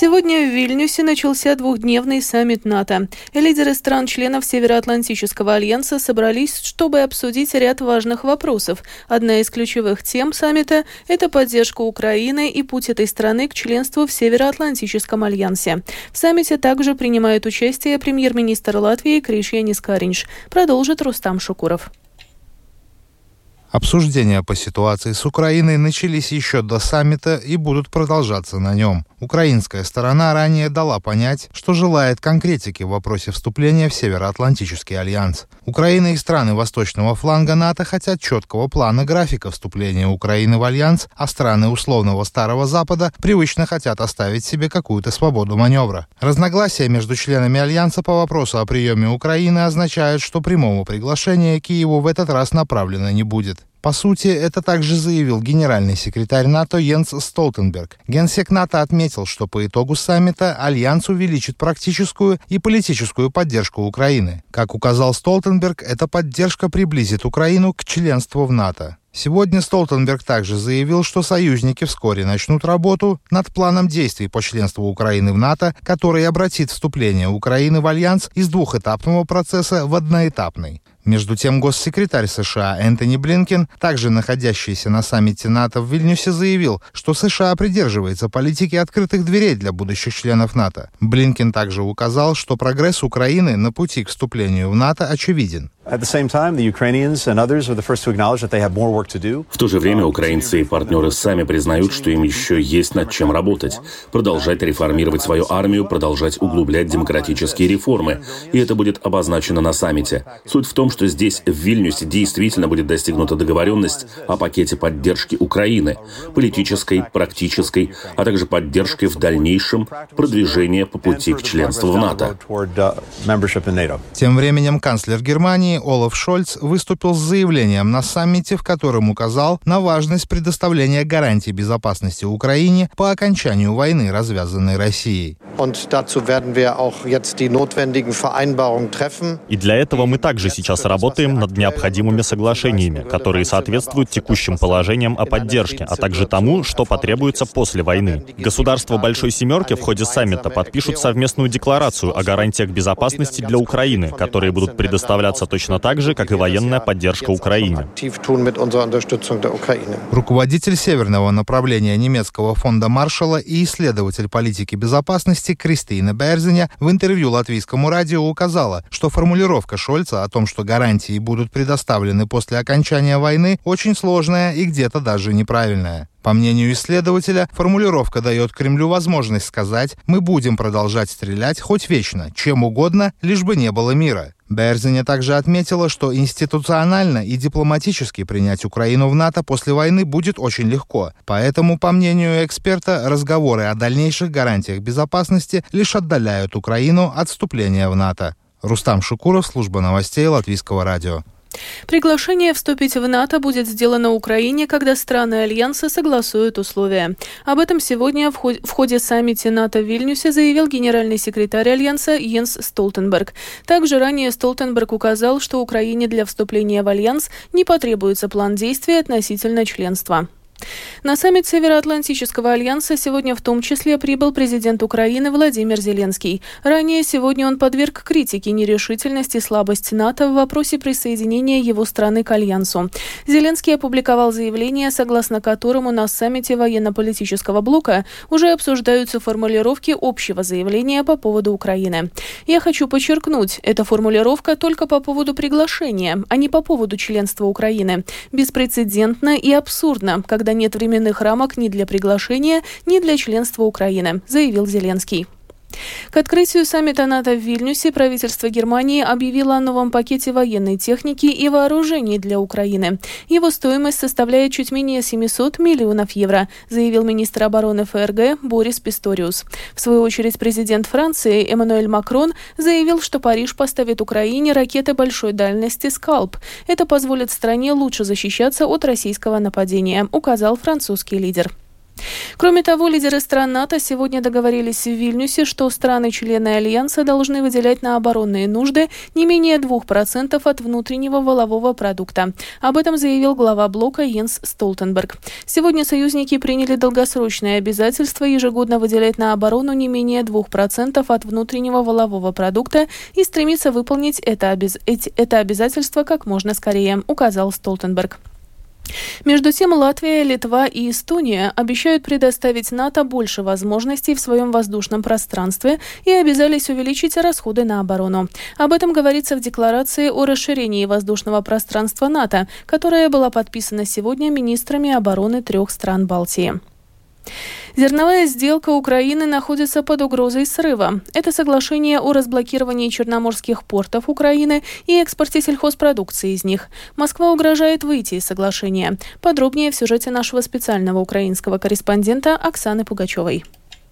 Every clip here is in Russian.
Сегодня в Вильнюсе начался двухдневный саммит НАТО. Лидеры стран-членов Североатлантического альянса собрались, чтобы обсудить ряд важных вопросов. Одна из ключевых тем саммита – это поддержка Украины и путь этой страны к членству в Североатлантическом альянсе. В саммите также принимает участие премьер-министр Латвии Кришьянис Каринш. Продолжит Рустам Шукуров. Обсуждения по ситуации с Украиной начались еще до саммита и будут продолжаться на нем. Украинская сторона ранее дала понять, что желает конкретики в вопросе вступления в Североатлантический альянс. Украина и страны восточного фланга НАТО хотят четкого плана графика вступления Украины в альянс, а страны условного Старого Запада привычно хотят оставить себе какую-то свободу маневра. Разногласия между членами альянса по вопросу о приеме Украины означают, что прямого приглашения Киеву в этот раз направлено не будет. По сути, это также заявил генеральный секретарь НАТО Йенс Столтенберг. Генсек НАТО отметил, что по итогу саммита Альянс увеличит практическую и политическую поддержку Украины. Как указал Столтенберг, эта поддержка приблизит Украину к членству в НАТО. Сегодня Столтенберг также заявил, что союзники вскоре начнут работу над планом действий по членству Украины в НАТО, который обратит вступление Украины в Альянс из двухэтапного процесса в одноэтапный. Между тем, госсекретарь США Энтони Блинкен, также находящийся на саммите НАТО в Вильнюсе, заявил, что США придерживается политики открытых дверей для будущих членов НАТО. Блинкен также указал, что прогресс Украины на пути к вступлению в НАТО очевиден. В то же время украинцы и партнеры сами признают, что им еще есть над чем работать. Продолжать реформировать свою армию, продолжать углублять демократические реформы. И это будет обозначено на саммите. Суть в том, что здесь, в Вильнюсе, действительно будет достигнута договоренность о пакете поддержки Украины. Политической, практической, а также поддержкой в дальнейшем продвижения по пути к членству в НАТО. Тем временем канцлер Германии Олаф Шольц выступил с заявлением на саммите, в котором указал на важность предоставления гарантий безопасности Украине по окончанию войны, развязанной Россией. И для этого мы также сейчас работаем над необходимыми соглашениями, которые соответствуют текущим положениям о поддержке, а также тому, что потребуется после войны. Государства Большой Семерки в ходе саммита подпишут совместную декларацию о гарантиях безопасности для Украины, которые будут предоставляться точно точно так же, как и военная поддержка Украине. Руководитель северного направления немецкого фонда Маршалла и исследователь политики безопасности Кристина Берзиня в интервью латвийскому радио указала, что формулировка Шольца о том, что гарантии будут предоставлены после окончания войны, очень сложная и где-то даже неправильная. По мнению исследователя, формулировка дает Кремлю возможность сказать «мы будем продолжать стрелять хоть вечно, чем угодно, лишь бы не было мира». Берзиня также отметила, что институционально и дипломатически принять Украину в НАТО после войны будет очень легко. Поэтому, по мнению эксперта, разговоры о дальнейших гарантиях безопасности лишь отдаляют Украину от вступления в НАТО. Рустам Шукуров, служба новостей Латвийского радио. Приглашение вступить в НАТО будет сделано Украине, когда страны Альянса согласуют условия. Об этом сегодня в ходе, саммите НАТО в Вильнюсе заявил генеральный секретарь Альянса Йенс Столтенберг. Также ранее Столтенберг указал, что Украине для вступления в Альянс не потребуется план действий относительно членства. На саммит Североатлантического альянса сегодня в том числе прибыл президент Украины Владимир Зеленский. Ранее сегодня он подверг критике нерешительность и слабость НАТО в вопросе присоединения его страны к альянсу. Зеленский опубликовал заявление, согласно которому на саммите военно-политического блока уже обсуждаются формулировки общего заявления по поводу Украины. Я хочу подчеркнуть, эта формулировка только по поводу приглашения, а не по поводу членства Украины. Беспрецедентно и абсурдно, когда когда нет временных рамок ни для приглашения, ни для членства Украины, заявил Зеленский. К открытию саммита НАТО в Вильнюсе правительство Германии объявило о новом пакете военной техники и вооружений для Украины. Его стоимость составляет чуть менее 700 миллионов евро, заявил министр обороны ФРГ Борис Писториус. В свою очередь президент Франции Эммануэль Макрон заявил, что Париж поставит Украине ракеты большой дальности «Скалп». Это позволит стране лучше защищаться от российского нападения, указал французский лидер. Кроме того, лидеры стран НАТО сегодня договорились в Вильнюсе, что страны-члены Альянса должны выделять на оборонные нужды не менее 2% от внутреннего волового продукта. Об этом заявил глава блока Йенс Столтенберг. Сегодня союзники приняли долгосрочное обязательство ежегодно выделять на оборону не менее 2% от внутреннего волового продукта и стремиться выполнить это, обез... это обязательство как можно скорее, указал Столтенберг. Между тем, Латвия, Литва и Эстония обещают предоставить НАТО больше возможностей в своем воздушном пространстве и обязались увеличить расходы на оборону. Об этом говорится в декларации о расширении воздушного пространства НАТО, которая была подписана сегодня министрами обороны трех стран Балтии. Зерновая сделка Украины находится под угрозой срыва. Это соглашение о разблокировании черноморских портов Украины и экспорте сельхозпродукции из них. Москва угрожает выйти из соглашения. Подробнее в сюжете нашего специального украинского корреспондента Оксаны Пугачевой.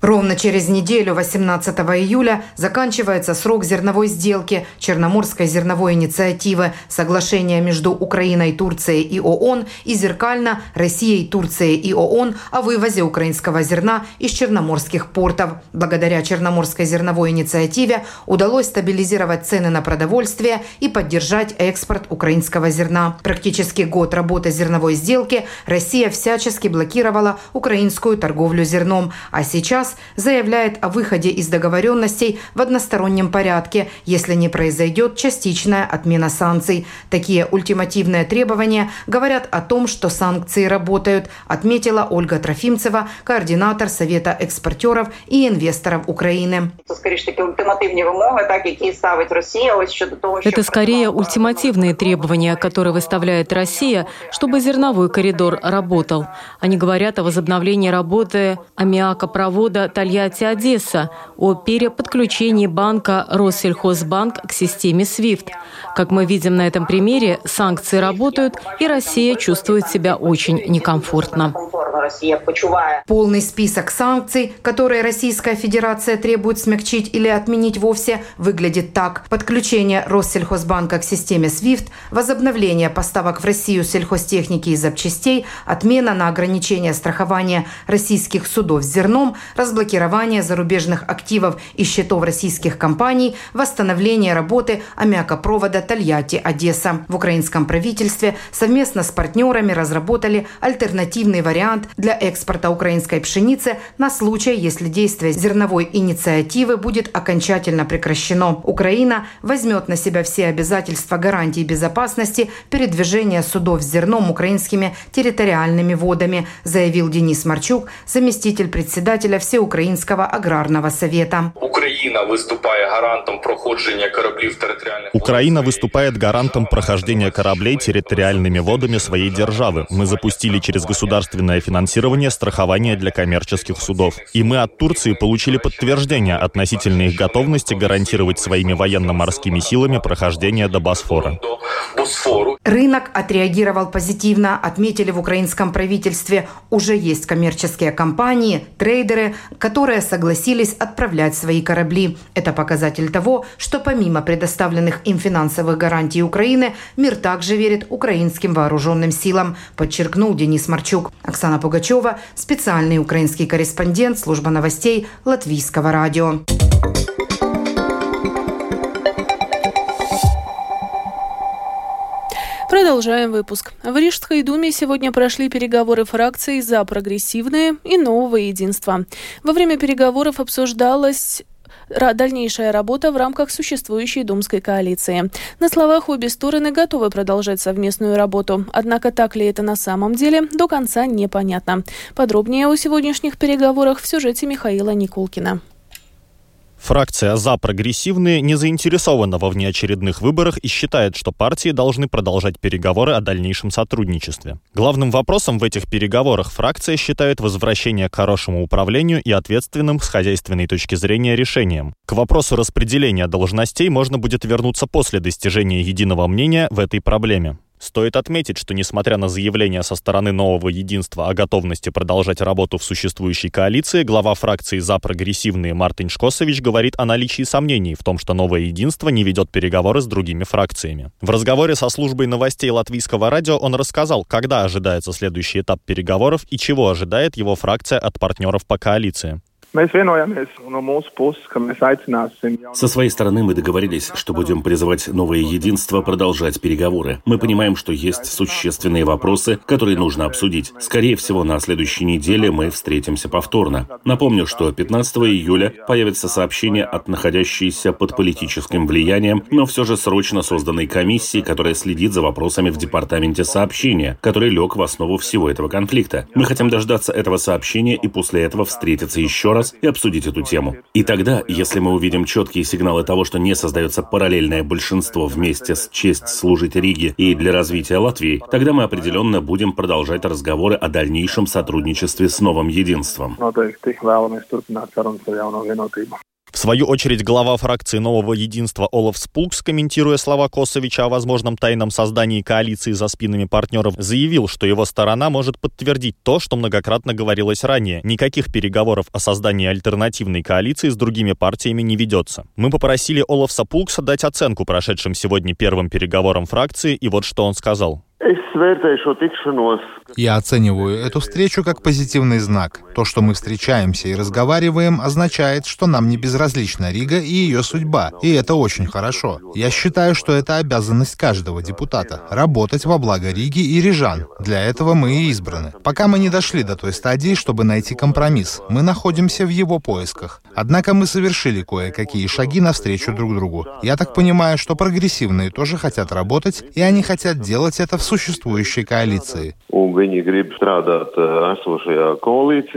Ровно через неделю, 18 июля, заканчивается срок зерновой сделки Черноморской зерновой инициативы, соглашения между Украиной, Турцией и ООН и зеркально Россией, Турцией и ООН о вывозе украинского зерна из черноморских портов. Благодаря Черноморской зерновой инициативе удалось стабилизировать цены на продовольствие и поддержать экспорт украинского зерна. Практически год работы зерновой сделки Россия всячески блокировала украинскую торговлю зерном, а сейчас заявляет о выходе из договоренностей в одностороннем порядке, если не произойдет частичная отмена санкций. Такие ультимативные требования говорят о том, что санкции работают, отметила Ольга Трофимцева, координатор Совета экспортеров и инвесторов Украины. Это скорее ультимативные требования, которые выставляет Россия, чтобы зерновой коридор работал. Они говорят о возобновлении работы аммиакопровода города Тольятти-Одесса о переподключении банка Россельхозбанк к системе SWIFT. Как мы видим на этом примере, санкции работают, и Россия чувствует себя очень некомфортно. Полный список санкций, которые Российская Федерация требует смягчить или отменить вовсе, выглядит так. Подключение Россельхозбанка к системе SWIFT, возобновление поставок в Россию сельхозтехники и запчастей, отмена на ограничение страхования российских судов с зерном, разблокирование зарубежных активов и счетов российских компаний, восстановление работы аммиакопровода Тольятти-Одесса. В украинском правительстве совместно с партнерами разработали альтернативный вариант для экспорта украинской пшеницы на случай, если действие зерновой инициативы будет окончательно прекращено. Украина возьмет на себя все обязательства гарантии безопасности передвижения судов с зерном украинскими территориальными водами, заявил Денис Марчук, заместитель председателя Всеукраїнського аграрного совета. Украина выступает гарантом проходжения кораблей территориальных Украина выступает гарантом прохождения кораблей территориальными водами своей державы. Мы запустили через государственное финансирование страхование для коммерческих судов. И мы от Турции получили подтверждение относительно их готовности гарантировать своими военно-морскими силами прохождение до Босфора. Рынок отреагировал позитивно, отметили в украинском правительстве. Уже есть коммерческие компании, трейдеры, которые согласились отправлять свои корабли. Это показатель того, что помимо предоставленных им финансовых гарантий Украины, мир также верит украинским вооруженным силам, подчеркнул Денис Марчук. Оксана Пугачева, специальный украинский корреспондент служба новостей Латвийского радио. Продолжаем выпуск. В Рижской думе сегодня прошли переговоры фракций за прогрессивное и новое единство. Во время переговоров обсуждалась дальнейшая работа в рамках существующей думской коалиции. На словах обе стороны готовы продолжать совместную работу, однако так ли это на самом деле, до конца непонятно. Подробнее о сегодняшних переговорах в сюжете Михаила Никулкина. Фракция «За прогрессивные» не заинтересована во внеочередных выборах и считает, что партии должны продолжать переговоры о дальнейшем сотрудничестве. Главным вопросом в этих переговорах фракция считает возвращение к хорошему управлению и ответственным с хозяйственной точки зрения решениям. К вопросу распределения должностей можно будет вернуться после достижения единого мнения в этой проблеме. Стоит отметить, что несмотря на заявление со стороны нового единства о готовности продолжать работу в существующей коалиции, глава фракции «За прогрессивные» Мартин Шкосович говорит о наличии сомнений в том, что новое единство не ведет переговоры с другими фракциями. В разговоре со службой новостей латвийского радио он рассказал, когда ожидается следующий этап переговоров и чего ожидает его фракция от партнеров по коалиции. Со своей стороны мы договорились, что будем призывать новое единство продолжать переговоры. Мы понимаем, что есть существенные вопросы, которые нужно обсудить. Скорее всего, на следующей неделе мы встретимся повторно. Напомню, что 15 июля появится сообщение от находящейся под политическим влиянием, но все же срочно созданной комиссии, которая следит за вопросами в департаменте сообщения, который лег в основу всего этого конфликта. Мы хотим дождаться этого сообщения и после этого встретиться еще раз и обсудить эту тему. И тогда, если мы увидим четкие сигналы того, что не создается параллельное большинство вместе с честь служить Риге и для развития Латвии, тогда мы определенно будем продолжать разговоры о дальнейшем сотрудничестве с новым единством. В свою очередь, глава фракции «Нового единства» Олаф Спулкс, комментируя слова Косовича о возможном тайном создании коалиции за спинами партнеров, заявил, что его сторона может подтвердить то, что многократно говорилось ранее. Никаких переговоров о создании альтернативной коалиции с другими партиями не ведется. Мы попросили Олафса Пулкса дать оценку прошедшим сегодня первым переговорам фракции, и вот что он сказал. Я оцениваю эту встречу как позитивный знак. То, что мы встречаемся и разговариваем, означает, что нам не безразлична Рига и ее судьба. И это очень хорошо. Я считаю, что это обязанность каждого депутата — работать во благо Риги и рижан. Для этого мы и избраны. Пока мы не дошли до той стадии, чтобы найти компромисс, мы находимся в его поисках. Однако мы совершили кое-какие шаги навстречу друг другу. Я так понимаю, что прогрессивные тоже хотят работать, и они хотят делать это в существующей коалиции.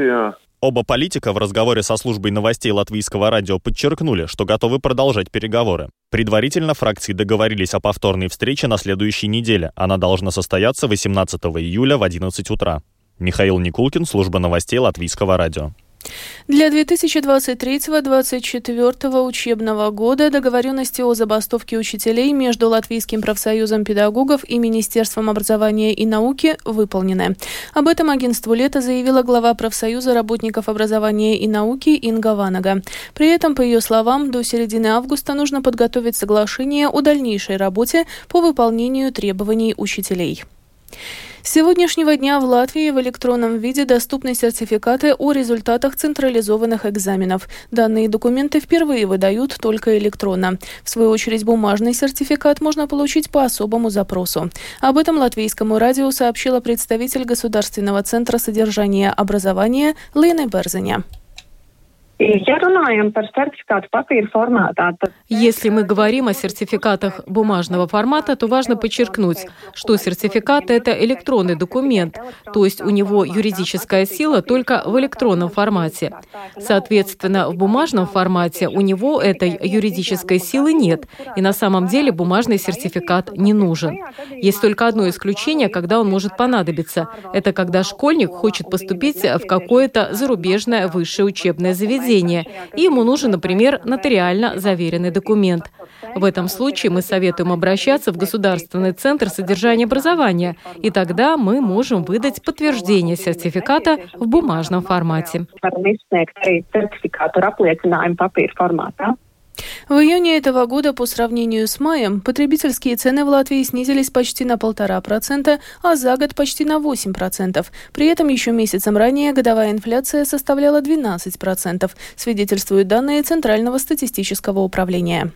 Э, Оба политика в разговоре со службой новостей латвийского радио подчеркнули, что готовы продолжать переговоры. Предварительно фракции договорились о повторной встрече на следующей неделе. Она должна состояться 18 июля в 11 утра. Михаил Никулкин, служба новостей латвийского радио. Для 2023-2024 учебного года договоренности о забастовке учителей между Латвийским профсоюзом педагогов и Министерством образования и науки выполнены. Об этом агентству «Лето» заявила глава профсоюза работников образования и науки Инга Ванага. При этом, по ее словам, до середины августа нужно подготовить соглашение о дальнейшей работе по выполнению требований учителей. С сегодняшнего дня в Латвии в электронном виде доступны сертификаты о результатах централизованных экзаменов. Данные документы впервые выдают только электронно. В свою очередь, бумажный сертификат можно получить по особому запросу. Об этом латвийскому радио сообщила представитель Государственного центра содержания образования Лена Берзеня. Если мы говорим о сертификатах бумажного формата, то важно подчеркнуть, что сертификат — это электронный документ, то есть у него юридическая сила только в электронном формате. Соответственно, в бумажном формате у него этой юридической силы нет, и на самом деле бумажный сертификат не нужен. Есть только одно исключение, когда он может понадобиться. Это когда школьник хочет поступить в какое-то зарубежное высшее учебное заведение заведения, и ему нужен, например, нотариально заверенный документ. В этом случае мы советуем обращаться в Государственный центр содержания образования, и тогда мы можем выдать подтверждение сертификата в бумажном формате. В июне этого года по сравнению с маем потребительские цены в Латвии снизились почти на полтора процента, а за год почти на 8 процентов. При этом еще месяцем ранее годовая инфляция составляла 12 процентов, свидетельствуют данные Центрального статистического управления.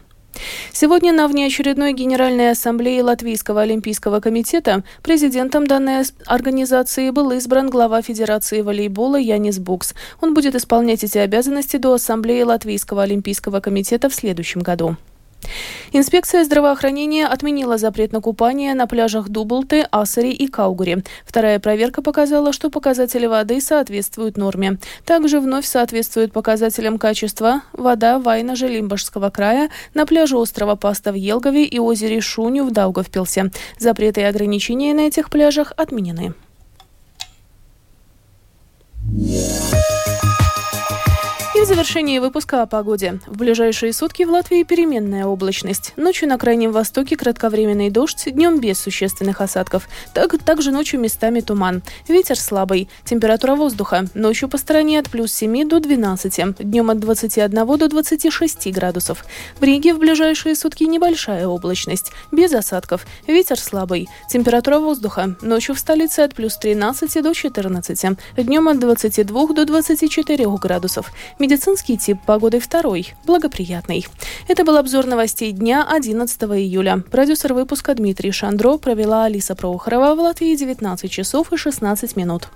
Сегодня на внеочередной Генеральной Ассамблее Латвийского Олимпийского комитета президентом данной организации был избран глава Федерации волейбола Янис Букс. Он будет исполнять эти обязанности до Ассамблеи Латвийского Олимпийского комитета в следующем году. Инспекция здравоохранения отменила запрет на купание на пляжах Дублты, Асари и Каугури. Вторая проверка показала, что показатели воды соответствуют норме. Также вновь соответствуют показателям качества вода Вайна Лимбашского края на пляже острова Паста в Елгове и озере Шуню в Даугавпилсе. Запреты и ограничения на этих пляжах отменены. Завершении выпуска о погоде. В ближайшие сутки в Латвии переменная облачность. Ночью на Крайнем Востоке кратковременный дождь, днем без существенных осадков. Так, также ночью местами туман. Ветер слабый. Температура воздуха. Ночью по стране от плюс 7 до 12. Днем от 21 до 26 градусов. В Риге в ближайшие сутки небольшая облачность. Без осадков. Ветер слабый. Температура воздуха. Ночью в столице от плюс 13 до 14. Днем от 22 до 24 градусов. Медицинский тип погоды второй, благоприятный. Это был обзор новостей дня 11 июля. Продюсер выпуска Дмитрий Шандро провела Алиса Проухорова в Латвии 19 часов и 16 минут.